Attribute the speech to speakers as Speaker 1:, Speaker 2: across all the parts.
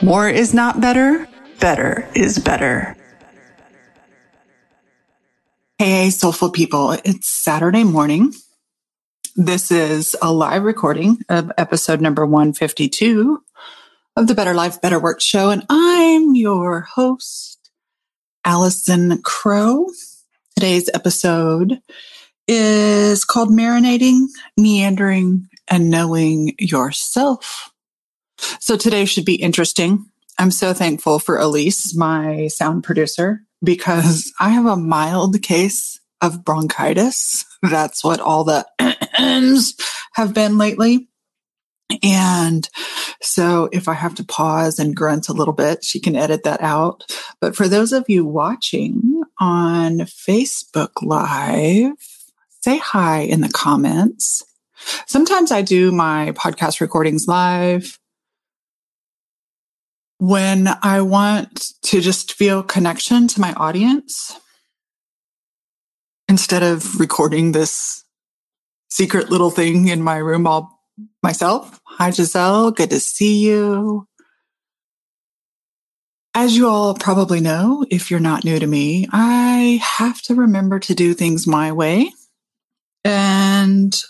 Speaker 1: More is not better, better is better. Hey, soulful people, it's Saturday morning. This is a live recording of episode number 152 of the Better Life, Better Work show, and I'm your host, Allison Crow. Today's episode is called Marinating, Meandering, and Knowing Yourself. So today should be interesting. I'm so thankful for Elise, my sound producer, because I have a mild case of bronchitis. That's what all the have been lately. And so if I have to pause and grunt a little bit, she can edit that out. But for those of you watching on Facebook Live, say hi in the comments. Sometimes I do my podcast recordings live when I want to just feel connection to my audience instead of recording this secret little thing in my room all myself. Hi, Giselle. Good to see you. As you all probably know, if you're not new to me, I have to remember to do things my way. And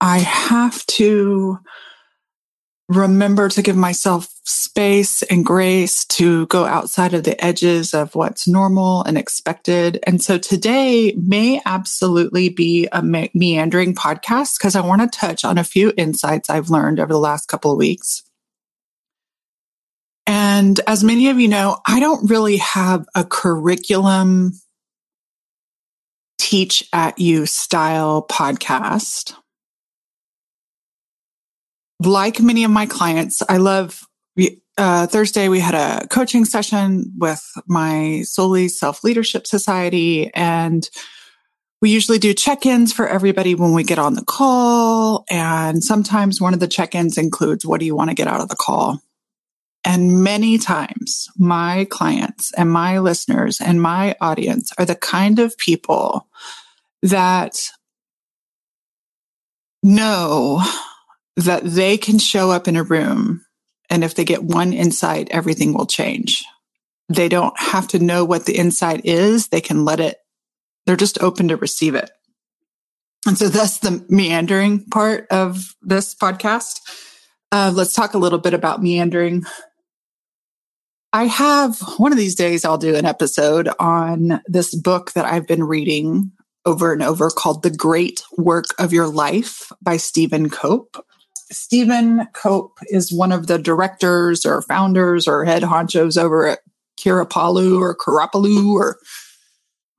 Speaker 1: I have to remember to give myself space and grace to go outside of the edges of what's normal and expected. And so today may absolutely be a me- meandering podcast because I want to touch on a few insights I've learned over the last couple of weeks. And as many of you know, I don't really have a curriculum teach at you style podcast like many of my clients, I love uh, Thursday, we had a coaching session with my Solely Self Leadership Society. And we usually do check ins for everybody when we get on the call. And sometimes one of the check ins includes, What do you want to get out of the call? And many times, my clients and my listeners and my audience are the kind of people that know that they can show up in a room and if they get one insight, everything will change. They don't have to know what the insight is. They can let it, they're just open to receive it. And so that's the meandering part of this podcast. Uh, let's talk a little bit about meandering. I have one of these days, I'll do an episode on this book that I've been reading over and over called The Great Work of Your Life by Stephen Cope. Stephen Cope is one of the directors or founders or head honchos over at Kirapalu or Karapalu or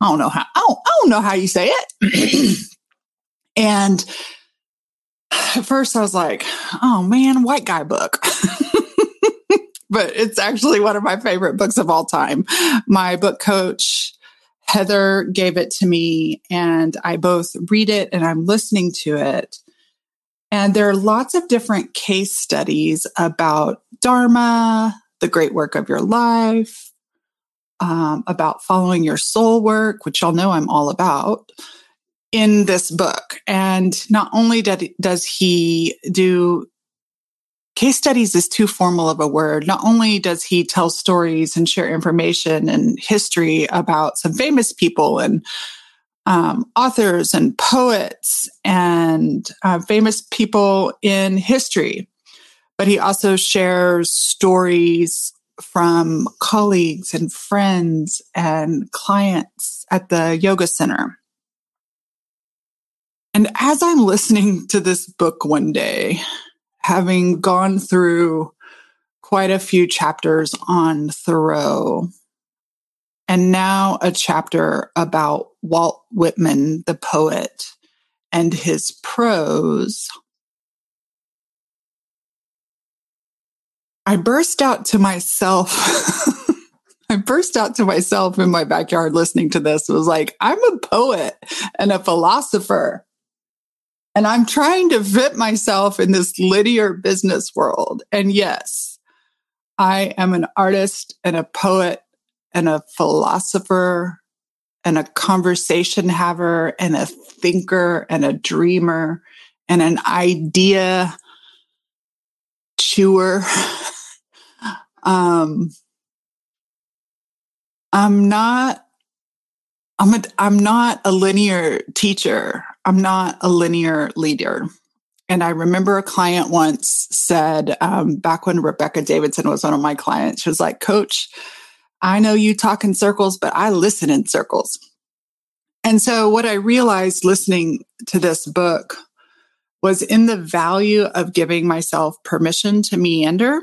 Speaker 1: I don't know how I don't, I don't know how you say it. and at first I was like, oh man, white guy book. but it's actually one of my favorite books of all time. My book coach Heather gave it to me and I both read it and I'm listening to it and there are lots of different case studies about Dharma, the great work of your life, um, about following your soul work, which y'all know I'm all about in this book. And not only does he do case studies is too formal of a word. Not only does he tell stories and share information and history about some famous people and um, authors and poets and uh, famous people in history. But he also shares stories from colleagues and friends and clients at the yoga center. And as I'm listening to this book one day, having gone through quite a few chapters on Thoreau and now a chapter about Walt Whitman, the poet, and his prose. I burst out to myself. I burst out to myself in my backyard listening to this. It was like, I'm a poet and a philosopher. And I'm trying to fit myself in this linear business world. And yes, I am an artist and a poet and a philosopher and a conversation haver and a thinker and a dreamer and an idea chewer. um, I'm not I'm a, I'm not a linear teacher. I'm not a linear leader. And I remember a client once said, um, back when Rebecca Davidson was one of my clients, she was like, Coach, I know you talk in circles, but I listen in circles. And so what I realized listening to this book was in the value of giving myself permission to meander,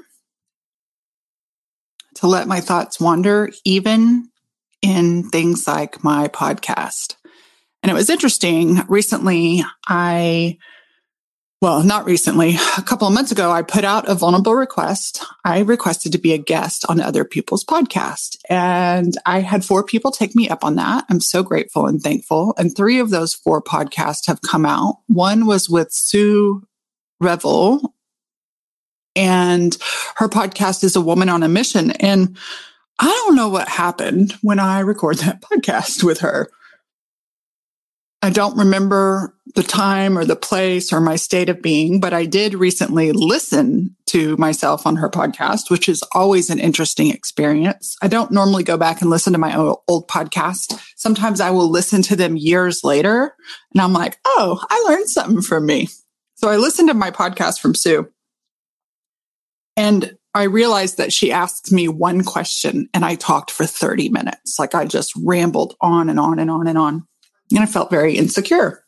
Speaker 1: to let my thoughts wander, even in things like my podcast. And it was interesting. Recently, I well, not recently, a couple of months ago, I put out a vulnerable request. I requested to be a guest on other people's podcast and I had four people take me up on that. I'm so grateful and thankful. And three of those four podcasts have come out. One was with Sue Revel and her podcast is a woman on a mission. And I don't know what happened when I recorded that podcast with her. I don't remember the time or the place or my state of being, but I did recently listen to myself on her podcast, which is always an interesting experience. I don't normally go back and listen to my old podcast. Sometimes I will listen to them years later and I'm like, oh, I learned something from me. So I listened to my podcast from Sue and I realized that she asked me one question and I talked for 30 minutes. Like I just rambled on and on and on and on. And I felt very insecure.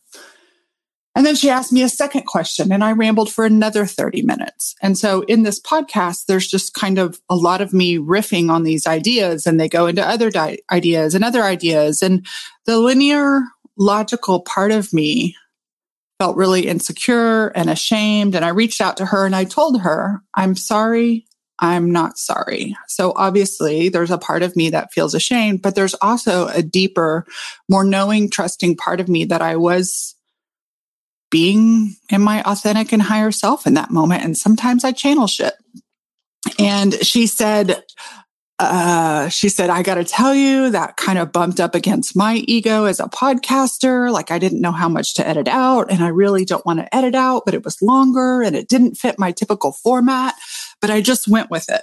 Speaker 1: And then she asked me a second question and I rambled for another 30 minutes. And so in this podcast, there's just kind of a lot of me riffing on these ideas and they go into other di- ideas and other ideas. And the linear logical part of me felt really insecure and ashamed. And I reached out to her and I told her, I'm sorry. I'm not sorry. So obviously there's a part of me that feels ashamed, but there's also a deeper, more knowing, trusting part of me that I was being in my authentic and higher self in that moment. And sometimes I channel shit. And she said, uh, she said, I got to tell you, that kind of bumped up against my ego as a podcaster. Like I didn't know how much to edit out and I really don't want to edit out, but it was longer and it didn't fit my typical format, but I just went with it.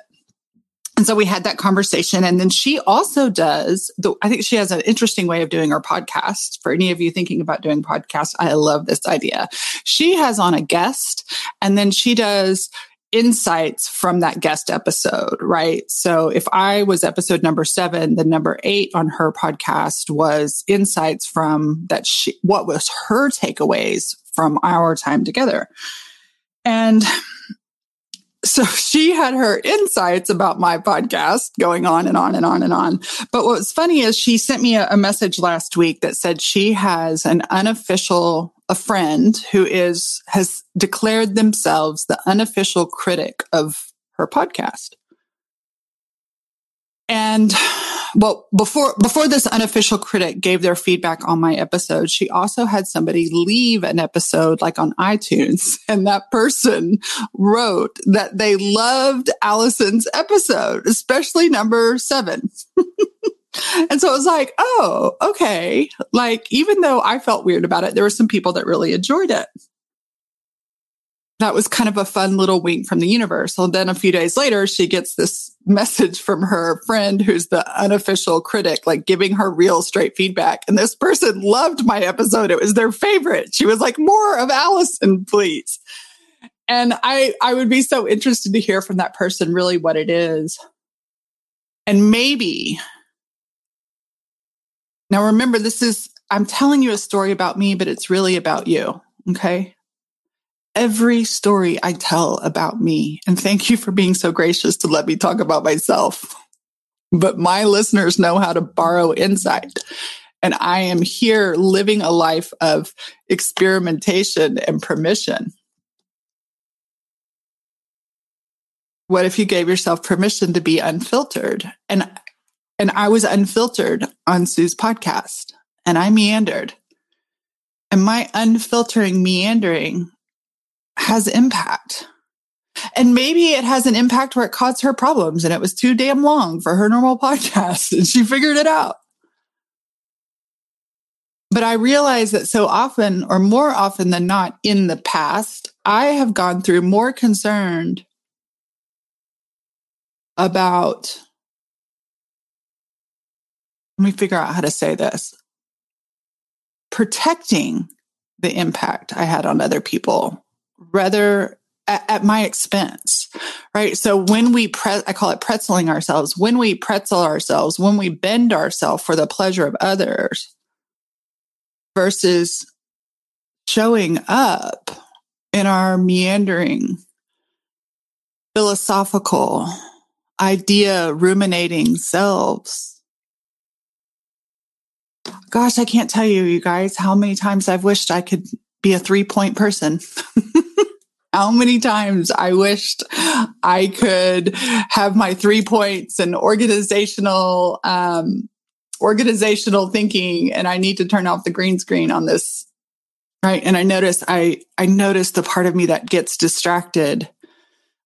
Speaker 1: And so we had that conversation. And then she also does the, I think she has an interesting way of doing her podcast. For any of you thinking about doing podcasts, I love this idea. She has on a guest and then she does insights from that guest episode, right? So if I was episode number seven, the number eight on her podcast was insights from that she, what was her takeaways from our time together. And so she had her insights about my podcast going on and on and on and on. But what's funny is she sent me a, a, message last week that said she has an unofficial, a friend who is, has declared themselves the unofficial critic of her podcast. And well, before, before this unofficial critic gave their feedback on my episode, she also had somebody leave an episode like on iTunes. And that person wrote that they loved Allison's episode, especially number seven. and so it was like, oh, okay. Like, even though I felt weird about it, there were some people that really enjoyed it that was kind of a fun little wink from the universe. So then a few days later, she gets this message from her friend who's the unofficial critic, like giving her real straight feedback. And this person loved my episode. It was their favorite. She was like, more of Allison, please. And I, I would be so interested to hear from that person really what it is. And maybe now remember, this is, I'm telling you a story about me, but it's really about you. Okay every story I tell about me. And thank you for being so gracious to let me talk about myself. But my listeners know how to borrow insight. And I am here living a life of experimentation and permission. What if you gave yourself permission to be unfiltered? And and I was unfiltered on Sue's podcast and I meandered. And my unfiltering meandering has impact. And maybe it has an impact where it caused her problems and it was too damn long for her normal podcast and she figured it out. But I realize that so often, or more often than not in the past, I have gone through more concerned about, let me figure out how to say this, protecting the impact I had on other people rather at, at my expense, right? So when we pre- I call it pretzeling ourselves, when we pretzel ourselves, when we bend ourselves for the pleasure of others, versus showing up in our meandering, philosophical, idea ruminating selves. Gosh, I can't tell you, you guys, how many times I've wished I could be a three point person. how many times I wished I could have my three points and organizational um, organizational thinking and I need to turn off the green screen on this. Right. And I notice I, I notice the part of me that gets distracted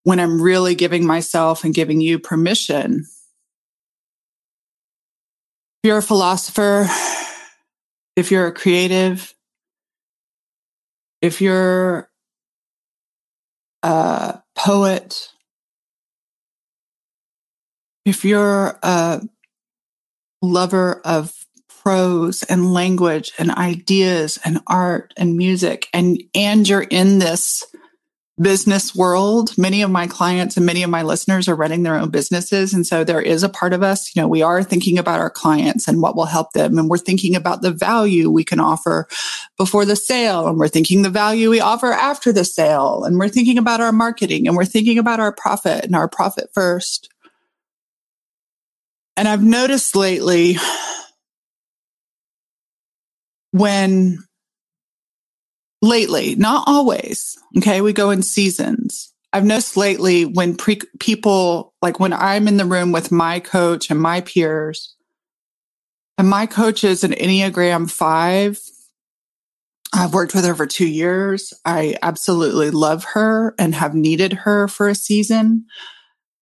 Speaker 1: when I'm really giving myself and giving you permission. If you're a philosopher, if you're a creative, if you're a poet, if you're a lover of prose and language and ideas and art and music and and you're in this business world. Many of my clients and many of my listeners are running their own businesses. And so there is a part of us you know we are thinking about our clients and what will help them. And we're thinking about the value we can offer before the sale. And we're thinking the value we offer after the sale. And we're thinking about our marketing and we're thinking about our profit and our profit first. And I've noticed lately when lately, not always, okay, we go in seasons. I've noticed lately when pre- people, like when I'm in the room with my coach and my peers, and my coach is an Enneagram 5. I've worked with her for two years. I absolutely love her and have needed her for a season.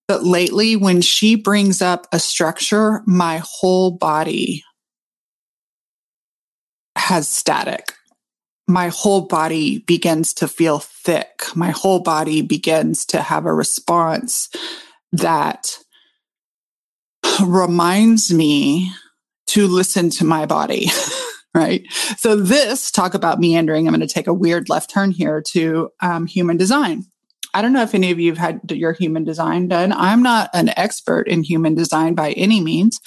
Speaker 1: But lately, when she brings up a structure, my whole body has static. My whole body begins to feel thick. My whole body begins to have a response that reminds me to listen to my body. right? So, this talk about meandering, I'm going to take a weird left turn here to um, human design. I don't know if any of you have had your human design done. I'm not an expert in human design by any means,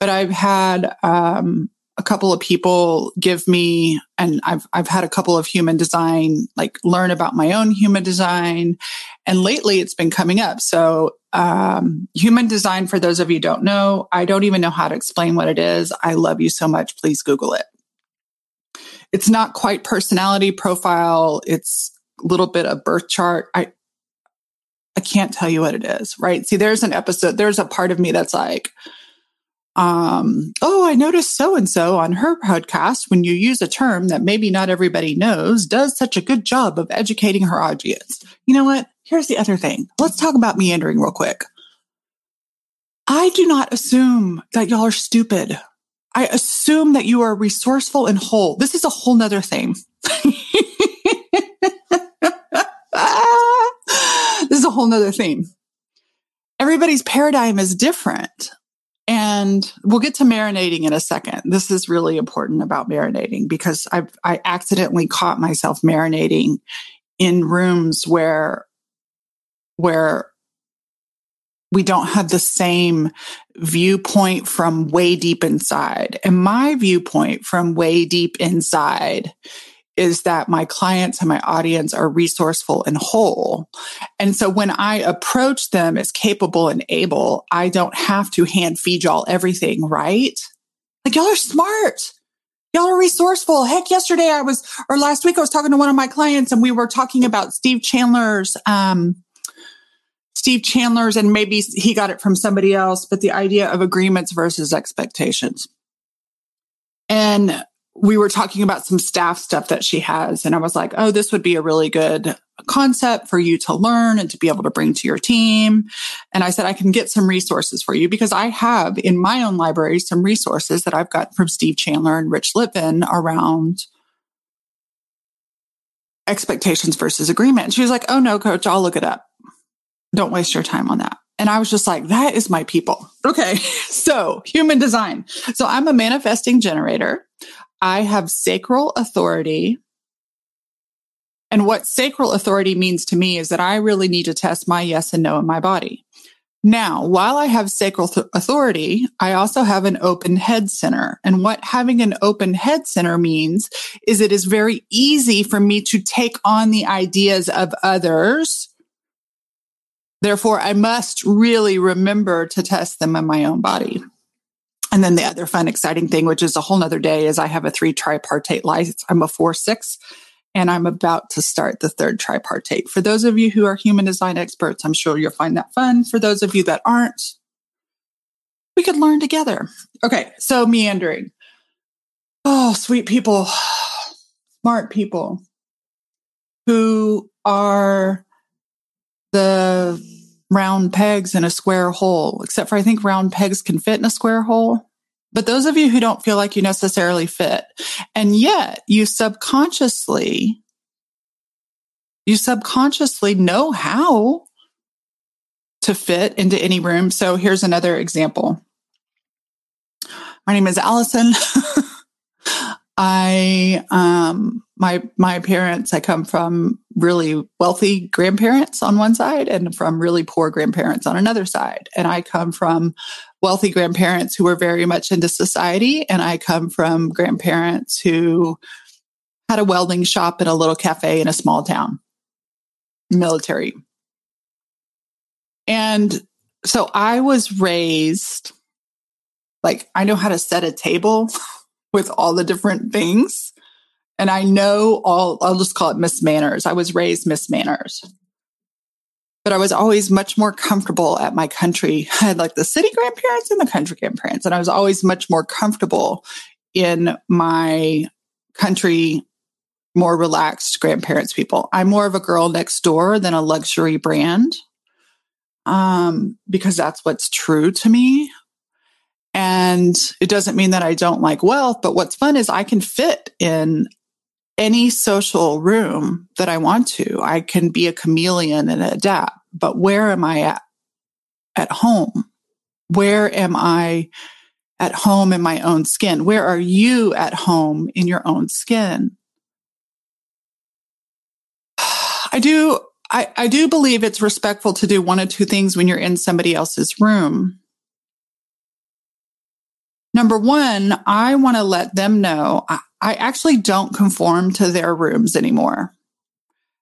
Speaker 1: but I've had um, a couple of people give me, and I've I've had a couple of human design like learn about my own human design, and lately it's been coming up. So um, human design, for those of you don't know, I don't even know how to explain what it is. I love you so much. Please Google it. It's not quite personality profile. It's a little bit of birth chart. I I can't tell you what it is, right? See, there's an episode, there's a part of me that's like, um, oh, I noticed so and so on her podcast when you use a term that maybe not everybody knows does such a good job of educating her audience. You know what? Here's the other thing. Let's talk about meandering real quick. I do not assume that y'all are stupid. I assume that you are resourceful and whole. This is a whole nother thing. this is a whole nother theme. Everybody's paradigm is different. And we'll get to marinating in a second. This is really important about marinating because I've, I accidentally caught myself marinating in rooms where, where we don't have the same viewpoint from way deep inside. And my viewpoint from way deep inside is that my clients and my audience are resourceful and whole. And so when I approach them as capable and able, I don't have to hand feed y'all everything, right? Like y'all are smart. Y'all are resourceful. Heck, yesterday I was, or last week I was talking to one of my clients and we were talking about Steve Chandler's, um, Steve Chandler's, and maybe he got it from somebody else, but the idea of agreements versus expectations. And we were talking about some staff stuff that she has. And I was like, oh, this would be a really good concept for you to learn and to be able to bring to your team. And I said, I can get some resources for you because I have in my own library some resources that I've got from Steve Chandler and Rich Litvin around expectations versus agreement. And she was like, oh no, coach, I'll look it up. Don't waste your time on that. And I was just like, that is my people. Okay. So human design. So I'm a manifesting generator. I have sacral authority. And what sacral authority means to me is that I really need to test my yes and no in my body. Now, while I have sacral th- authority, I also have an open head center. And what having an open head center means is it is very easy for me to take on the ideas of others. Therefore, I must really remember to test them in my own body. And then the other fun, exciting thing, which is a whole nother day, is I have a three tripartite license. I'm a four six, and I'm about to start the third tripartite. For those of you who are human design experts, I'm sure you'll find that fun. For those of you that aren't, we could learn together. Okay, so meandering. Oh, sweet people, smart people who are the round pegs in a square hole, except for I think round pegs can fit in a square hole. But those of you who don't feel like you necessarily fit, and yet you subconsciously, you subconsciously know how to fit into any room. So here's another example. My name is Allison. I um my my parents I come from really wealthy grandparents on one side and from really poor grandparents on another side. And I come from wealthy grandparents who were very much into society. And I come from grandparents who had a welding shop and a little cafe in a small town military. And so I was raised like I know how to set a table with all the different things. And I know all, I'll just call it Miss Manners. I was raised Miss Manners. But I was always much more comfortable at my country. I had like the city grandparents and the country grandparents. And I was always much more comfortable in my country, more relaxed grandparents people. I'm more of a girl next door than a luxury brand. Um, because that's what's true to me. And it doesn't mean that I don't like wealth, but what's fun is I can fit in any social room that I want to. I can be a chameleon and adapt, but where am I at? At home? Where am I at home in my own skin? Where are you at home in your own skin? I do, I, I do believe it's respectful to do one of two things when you're in somebody else's room. Number one, I want to let them know I, I actually don't conform to their rooms anymore.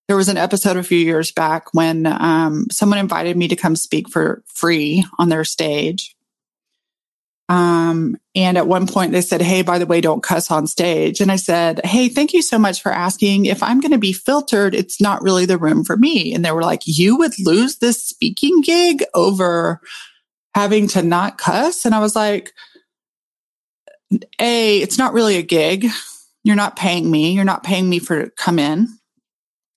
Speaker 1: There was an episode a few years back when um, someone invited me to come speak for free on their stage. Um, and at one point they said, Hey, by the way, don't cuss on stage. And I said, Hey, thank you so much for asking. If I'm going to be filtered, it's not really the room for me. And they were like, you would lose this speaking gig over having to not cuss. And I was like, a, it's not really a gig. You're not paying me. You're not paying me for to come in.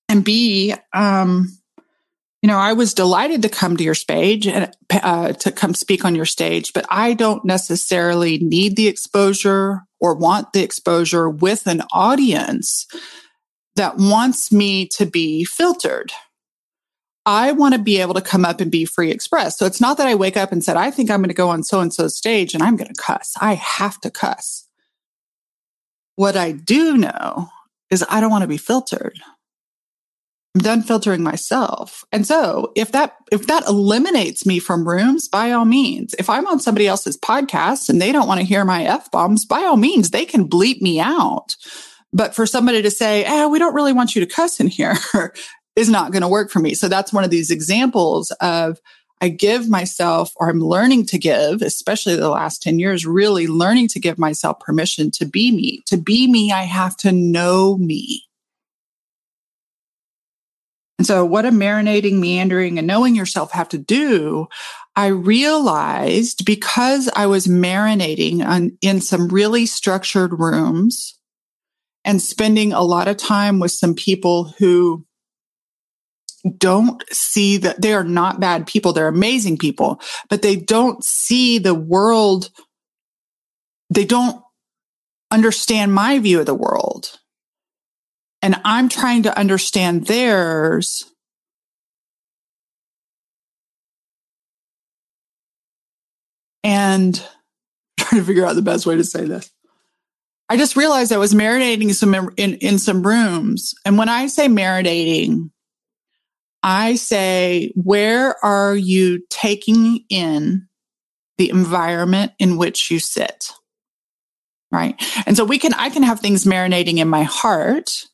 Speaker 1: And B, um, you know, I was delighted to come to your stage and uh, to come speak on your stage, but I don't necessarily need the exposure or want the exposure with an audience that wants me to be filtered. I want to be able to come up and be free express. So it's not that I wake up and said, I think I'm going to go on so and so stage and I'm going to cuss. I have to cuss. What I do know is I don't want to be filtered. I'm done filtering myself. And so if that, if that eliminates me from rooms, by all means, if I'm on somebody else's podcast and they don't want to hear my F bombs, by all means, they can bleep me out. But for somebody to say, eh, we don't really want you to cuss in here, is not going to work for me. So that's one of these examples of I give myself, or I'm learning to give, especially the last 10 years, really learning to give myself permission to be me. To be me, I have to know me. And so, what a marinating, meandering, and knowing yourself have to do, I realized because I was marinating on, in some really structured rooms and spending a lot of time with some people who don't see that they are not bad people. They're amazing people, but they don't see the world. They don't understand my view of the world and I'm trying to understand theirs. And I'm trying to figure out the best way to say this. I just realized I was marinating some in, in some rooms. And when I say marinating, I say, where are you taking in the environment in which you sit? Right. And so we can, I can have things marinating in my heart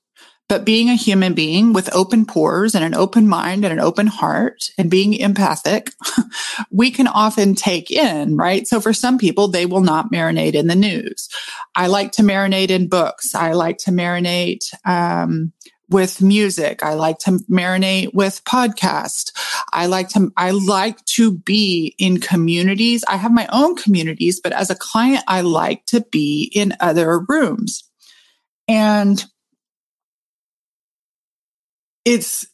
Speaker 1: but being a human being with open pores and an open mind and an open heart and being empathic, we can often take in, right? So for some people, they will not marinate in the news. I like to marinate in books. I like to marinate, um, with music. I like to marinate with podcast. I like to, I like to be in communities. I have my own communities, but as a client, I like to be in other rooms. And it's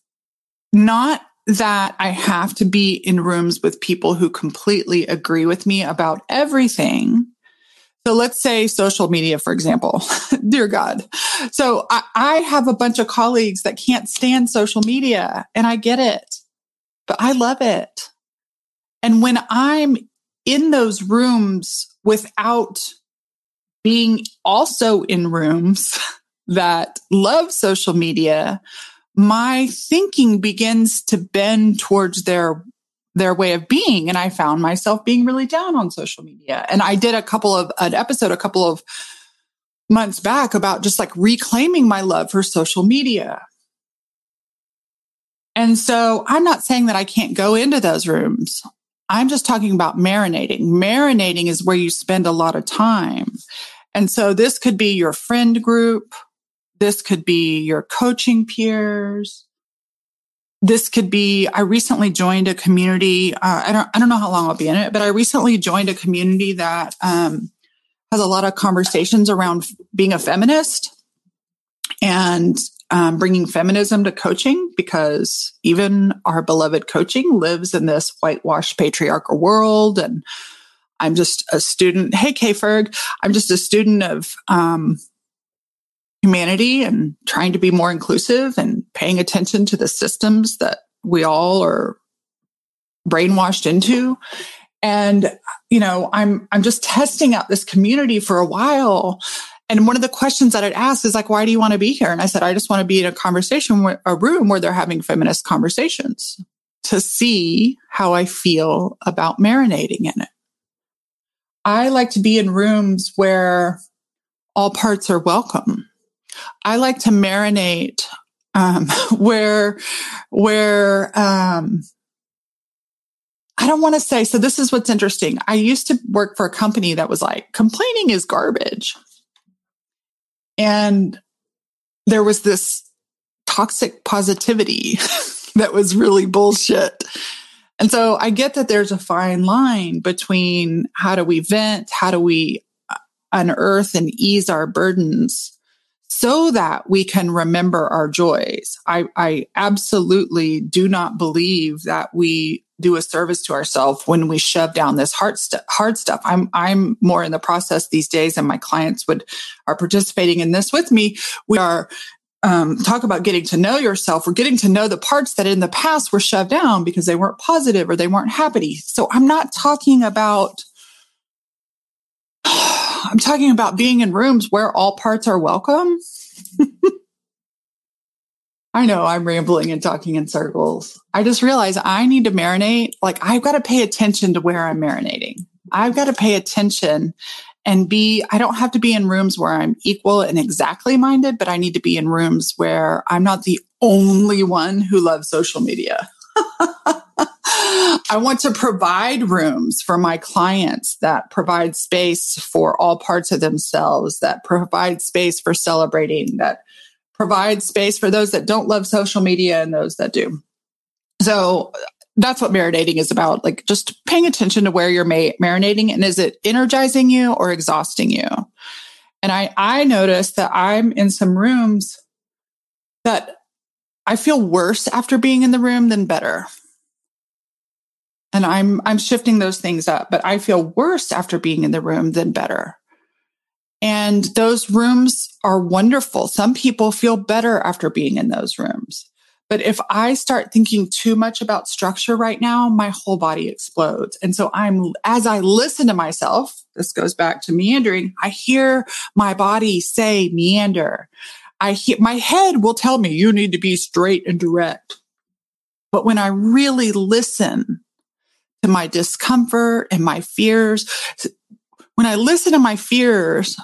Speaker 1: not that I have to be in rooms with people who completely agree with me about everything. So let's say social media, for example. Dear God. So I, I, have a bunch of colleagues that can't stand social media and I get it, but I love it. And when I'm in those rooms without being also in rooms that love social media, my thinking begins to bend towards their their way of being and i found myself being really down on social media. And i did a couple of an episode a couple of months back about just like reclaiming my love for social media. And so i'm not saying that i can't go into those rooms. I'm just talking about marinating. Marinating is where you spend a lot of time. And so this could be your friend group. This could be your coaching peers. This could be, I recently joined a community. Uh, I don't, I don't know how long I'll be in it, but I recently joined a community that, um, has a lot of conversations around being a feminist and um, bringing feminism to coaching because even our beloved coaching lives in this whitewashed patriarchal world. And I'm just a student. Hey, K Ferg, I'm just a student of um, humanity and trying to be more inclusive and paying attention to the systems that we all are brainwashed into. And you know i'm i'm just testing out this community for a while. And one of the questions that i'd ask is like why do you want to be here? And i said i just want to be in a conversation a room where they're having feminist conversations to see how i feel about marinating in it. I like to be in rooms where all parts are welcome. I like to marinate um, where where um, I don't want to say. So this is what's interesting. I used to work for a company that was like complaining is garbage, and there was this toxic positivity that was really bullshit. And so I get that there's a fine line between how do we vent, how do we unearth and ease our burdens so that we can remember our joys. I, I absolutely do not believe that we do a service to ourselves when we shove down this hard, st- hard stuff. I'm, I'm more in the process these days and my clients would are participating in this with me. We are um, talk about getting to know yourself. We're getting to know the parts that in the past were shoved down because they weren't positive or they weren't happy. So I'm not talking about I'm talking about being in rooms where all parts are welcome. I know I'm rambling and talking in circles. I just realize I need to marinate. Like I've got to pay attention to where I'm marinating. I've got to pay attention and be, I don't have to be in rooms where I'm equal and exactly minded, but I need to be in rooms where I'm not the only one who loves social media. I want to provide rooms for my clients that provide space for all parts of themselves, that provide space for celebrating, that provide space for those that don't love social media and those that do. So that's what marinating is about. Like just paying attention to where you're ma- marinating and is it energizing you or exhausting you? And I, I noticed that I'm in some rooms that I feel worse after being in the room than better. And I'm, I'm shifting those things up, but I feel worse after being in the room than better. And those rooms are wonderful. Some people feel better after being in those rooms. But if I start thinking too much about structure right now, my whole body explodes. And so I'm, as I listen to myself, this goes back to meandering, I hear my body say meander. I hear my head will tell me you need to be straight and direct. But when I really listen to my discomfort and my fears, when I listen to my fears,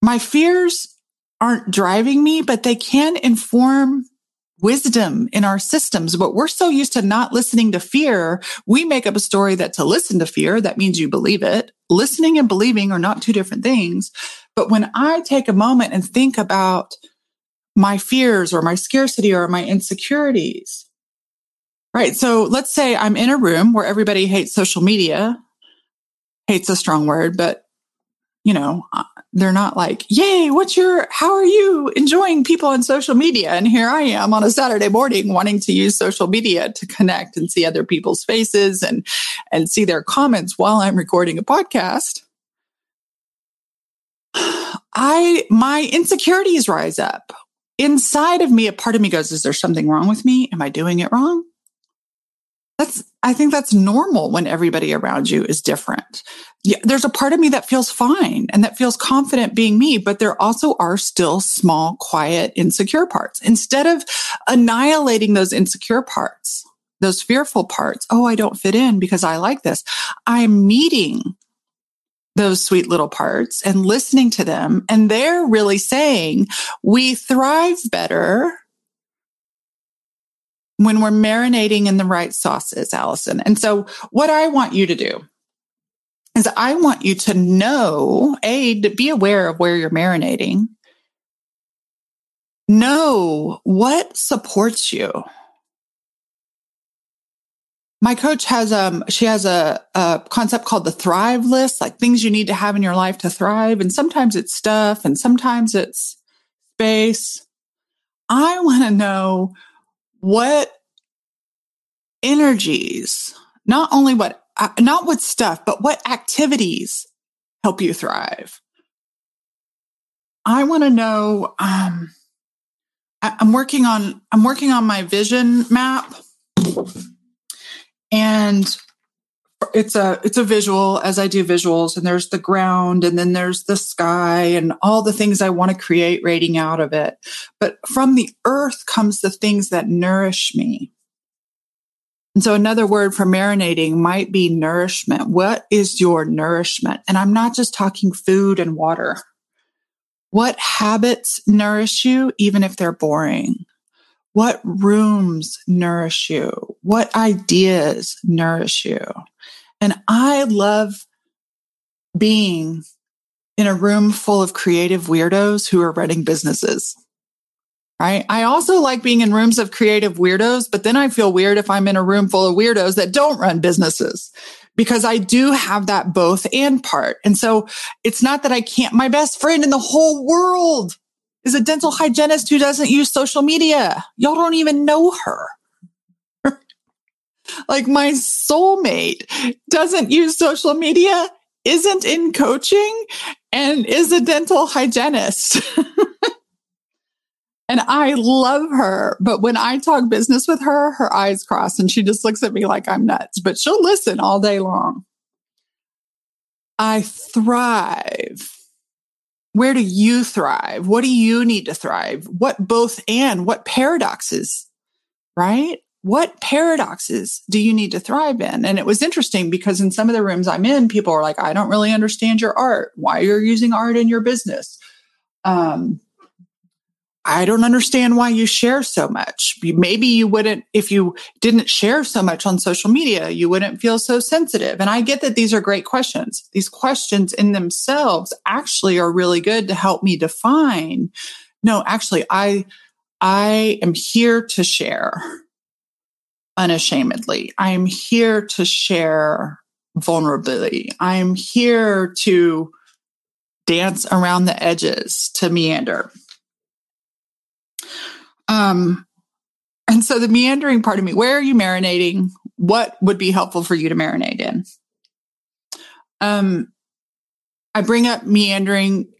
Speaker 1: my fears aren't driving me, but they can inform wisdom in our systems, but we're so used to not listening to fear. We make up a story that to listen to fear, that means you believe it. Listening and believing are not two different things. But when I take a moment and think about my fears or my scarcity or my insecurities, right? So let's say I'm in a room where everybody hates social media. Hates a strong word, but you know, uh, they're not like, yay, what's your, how are you enjoying people on social media? And here I am on a Saturday morning wanting to use social media to connect and see other people's faces and, and see their comments while I'm recording a podcast. I, my insecurities rise up inside of me. A part of me goes, is there something wrong with me? Am I doing it wrong? That's, I think that's normal when everybody around you is different. Yeah, there's a part of me that feels fine and that feels confident being me, but there also are still small, quiet, insecure parts. Instead of annihilating those insecure parts, those fearful parts, oh, I don't fit in because I like this. I'm meeting those sweet little parts and listening to them. And they're really saying we thrive better when we're marinating in the right sauces, Allison. And so what I want you to do is I want you to know, A, to be aware of where you're marinating. Know what supports you. My coach has um she has a, a concept called the thrive list, like things you need to have in your life to thrive. And sometimes it's stuff and sometimes it's space. I want to know what energies, not only what, uh, not what stuff, but what activities help you thrive. I want to know, um, I, I'm working on, I'm working on my vision map and it's a it's a visual as i do visuals and there's the ground and then there's the sky and all the things i want to create rating out of it. But from the earth comes the things that nourish me. And so another word for marinating might be nourishment. What is your nourishment? And i'm not just talking food and water. What habits nourish you even if they're boring? What rooms nourish you? What ideas nourish you? And I love being in a room full of creative weirdos who are running businesses. Right. I also like being in rooms of creative weirdos, but then I feel weird if I'm in a room full of weirdos that don't run businesses because I do have that both and part. And so it's not that I can't, my best friend in the whole world is a dental hygienist who doesn't use social media. Y'all don't even know her. Like my soulmate doesn't use social media, isn't in coaching, and is a dental hygienist. and I love her. But when I talk business with her, her eyes cross and she just looks at me like I'm nuts, but she'll listen all day long. I thrive. Where do you thrive? What do you need to thrive? What both and what paradoxes, right? What paradoxes do you need to thrive in? And it was interesting because in some of the rooms I'm in, people are like, I don't really understand your art, why you're using art in your business. Um, I don't understand why you share so much. Maybe you wouldn't, if you didn't share so much on social media, you wouldn't feel so sensitive. And I get that these are great questions. These questions in themselves actually are really good to help me define no, actually, I, I am here to share unashamedly. I'm here to share vulnerability. I'm here to dance around the edges, to meander. Um, and so the meandering part of me, where are you marinating? What would be helpful for you to marinate in? Um, I bring up meandering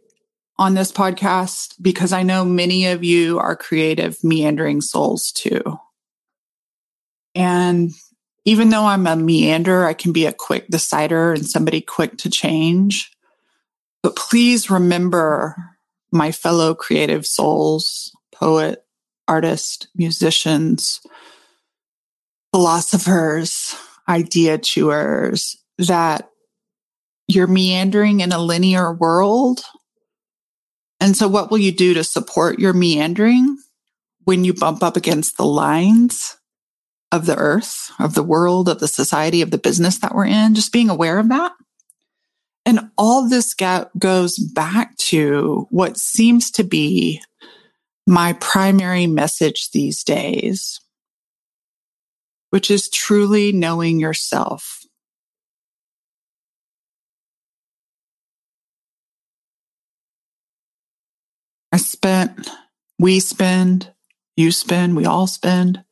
Speaker 1: on this podcast because I know many of you are creative, meandering souls too. And even though I'm a meander, I can be a quick decider and somebody quick to change. But please remember my fellow creative souls, poet, artist, musicians, philosophers, idea chewers, that you're meandering in a linear world. And so, what will you do to support your meandering when you bump up against the lines of the earth, of the world, of the society, of the business that we're in? Just being aware of that. And all this goes back to what seems to be my primary message these days, which is truly knowing yourself. I spent, we spend, you spend, we all spend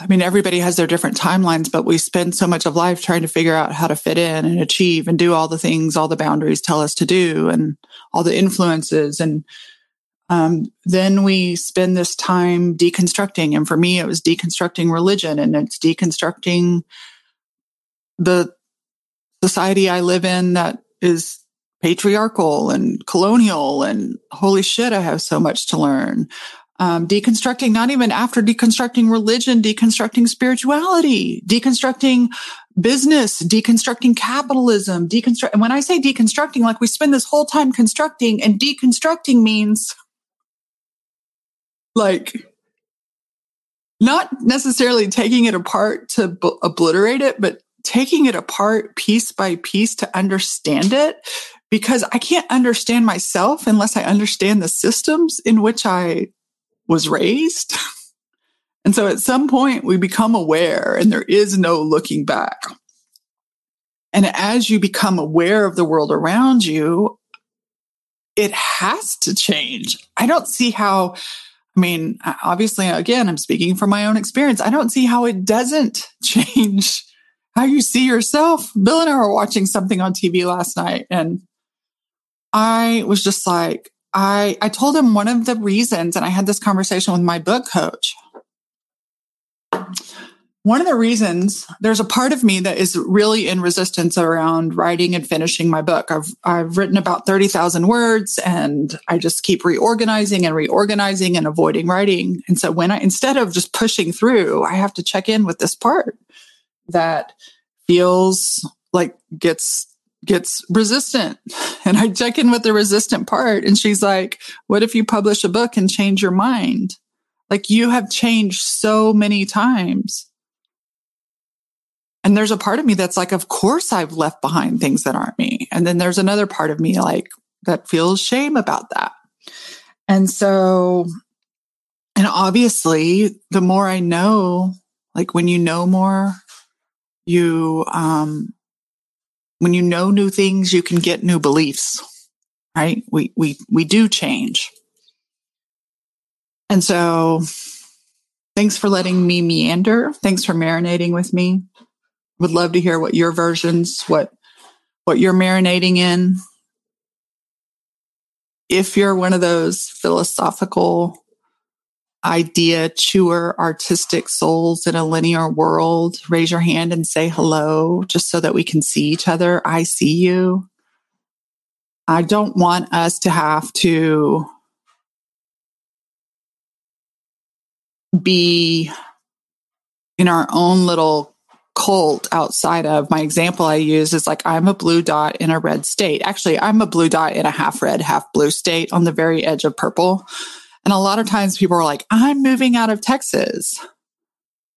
Speaker 1: I mean, everybody has their different timelines, but we spend so much of life trying to figure out how to fit in and achieve and do all the things all the boundaries tell us to do and all the influences. And um, then we spend this time deconstructing. And for me, it was deconstructing religion and it's deconstructing the society I live in that is patriarchal and colonial and holy shit, I have so much to learn um, deconstructing, not even after deconstructing religion, deconstructing spirituality, deconstructing business, deconstructing capitalism, deconstruct. And when I say deconstructing, like we spend this whole time constructing and deconstructing means like not necessarily taking it apart to b- obliterate it, but taking it apart piece by piece to understand it because I can't understand myself unless I understand the systems in which I was raised. And so at some point we become aware and there is no looking back. And as you become aware of the world around you, it has to change. I don't see how, I mean, obviously, again, I'm speaking from my own experience. I don't see how it doesn't change how you see yourself. Bill and I were watching something on TV last night and I was just like, I, I told him one of the reasons, and I had this conversation with my book coach. One of the reasons there's a part of me that is really in resistance around writing and finishing my book. I've, I've written about 30,000 words and I just keep reorganizing and reorganizing and avoiding writing. And so when I, instead of just pushing through, I have to check in with this part that feels like gets gets resistant. And I check in with the resistant part. And she's like, What if you publish a book and change your mind? Like you have changed so many times. And there's a part of me that's like, Of course I've left behind things that aren't me. And then there's another part of me like that feels shame about that. And so, and obviously, the more I know, like when you know more, you um when you know new things, you can get new beliefs, right? We, we, we do change. And so thanks for letting me meander. Thanks for marinating with me. Would love to hear what your versions, what, what you're marinating in. If you're one of those philosophical idea chewer artistic souls in a linear world, raise your hand and say hello just so that we can see each other. I see you. I don't want us to have to be in our own little cult outside of my example I use is like I'm a blue dot in a red state. Actually, I'm a blue dot in a half red, half blue state on the very edge of purple. And a lot of times people are like, I'm moving out of Texas.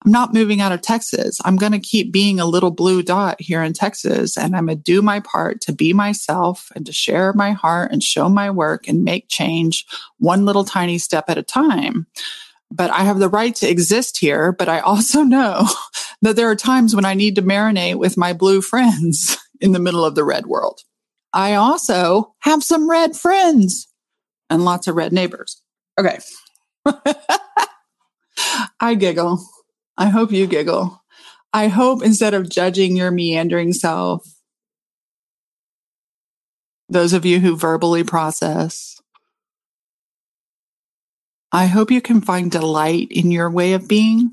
Speaker 1: I'm not moving out of Texas. I'm going to keep being a little blue dot here in Texas and I'm going to do my part to be myself and to share my heart and show my work and make change one little tiny step at a time. But I have the right to exist here. But I also know that there are times when I need to marinate with my blue friends in the middle of the red world. I also have some red friends and lots of red neighbors. Okay. I giggle. I hope you giggle. I hope instead of judging your meandering self, those of you who verbally process, I hope you can find delight in your way of being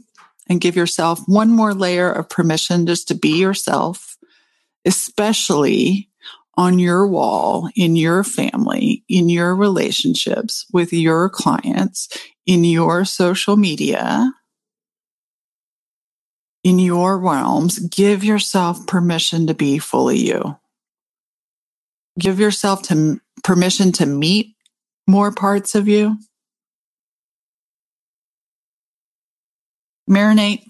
Speaker 1: and give yourself one more layer of permission just to be yourself, especially on your wall, in your family, in your relationships with your clients, in your social media, in your realms, give yourself permission to be fully you. Give yourself to permission to meet more parts of you. Marinate,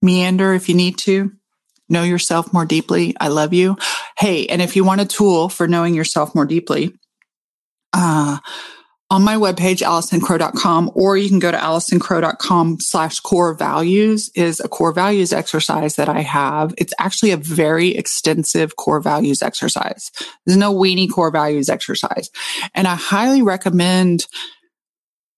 Speaker 1: meander if you need to. Know yourself more deeply. I love you. Hey, and if you want a tool for knowing yourself more deeply, uh, on my webpage, AllisonCrow.com, or you can go to AllisonCrow.com slash core values is a core values exercise that I have. It's actually a very extensive core values exercise. There's no weenie core values exercise. And I highly recommend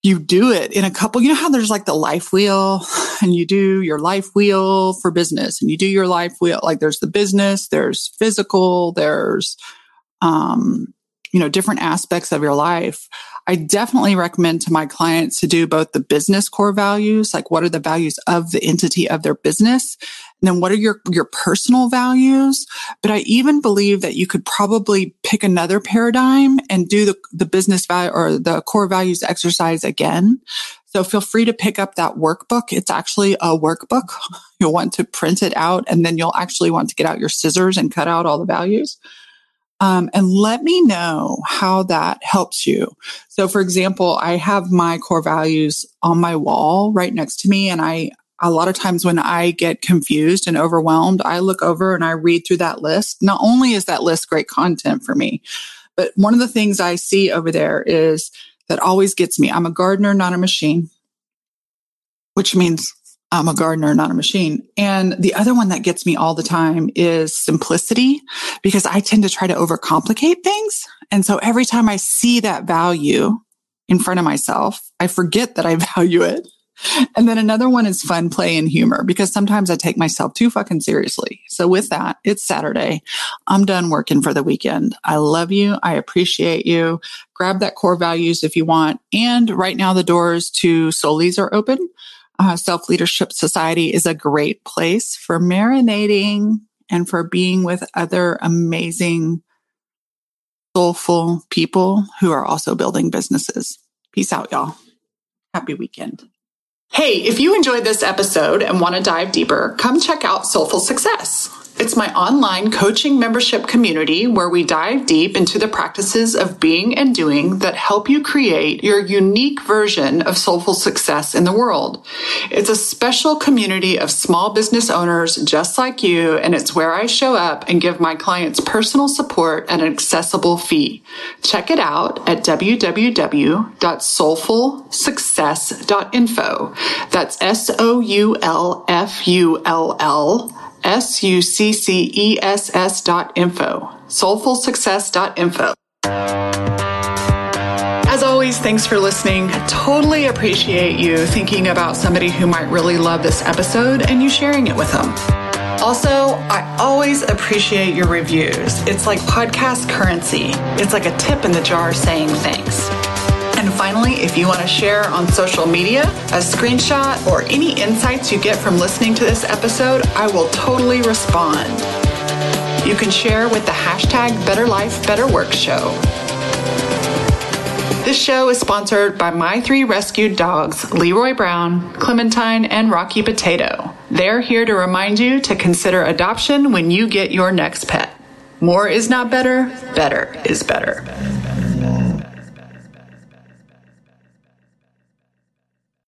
Speaker 1: you do it in a couple, you know how there's like the life wheel and you do your life wheel for business and you do your life wheel, like there's the business, there's physical, there's, um, you know, different aspects of your life. I definitely recommend to my clients to do both the business core values, like what are the values of the entity of their business? And then what are your, your personal values? But I even believe that you could probably pick another paradigm and do the, the business value or the core values exercise again. So feel free to pick up that workbook. It's actually a workbook. You'll want to print it out and then you'll actually want to get out your scissors and cut out all the values. Um, and let me know how that helps you. So, for example, I have my core values on my wall right next to me. And I, a lot of times when I get confused and overwhelmed, I look over and I read through that list. Not only is that list great content for me, but one of the things I see over there is that always gets me. I'm a gardener, not a machine, which means I'm a gardener, not a machine. And the other one that gets me all the time is simplicity because I tend to try to overcomplicate things. And so every time I see that value in front of myself, I forget that I value it. And then another one is fun, play, and humor because sometimes I take myself too fucking seriously. So with that, it's Saturday. I'm done working for the weekend. I love you. I appreciate you. Grab that core values if you want. And right now the doors to Soulies are open uh, Self Leadership Society is a great place for marinating and for being with other amazing, soulful people who are also building businesses. Peace out, y'all. Happy weekend. Hey, if you enjoyed this episode and want to dive deeper, come check out Soulful Success. It's my online coaching membership community where we dive deep into the practices of being and doing that help you create your unique version of soulful success in the world. It's a special community of small business owners just like you, and it's where I show up and give my clients personal support at an accessible fee. Check it out at www.soulfulsuccess.info. That's S O U L F U L L S-U-C-C-E-S-S dot info, soulfulsuccess.info. As always, thanks for listening. Totally appreciate you thinking about somebody who might really love this episode and you sharing it with them. Also, I always appreciate your reviews. It's like podcast currency. It's like a tip in the jar saying thanks. And finally, if you want to share on social media a screenshot or any insights you get from listening to this episode, I will totally respond. You can share with the hashtag Better This show is sponsored by my three rescued dogs, Leroy Brown, Clementine, and Rocky Potato. They're here to remind you to consider adoption when you get your next pet. More is not better, better is better.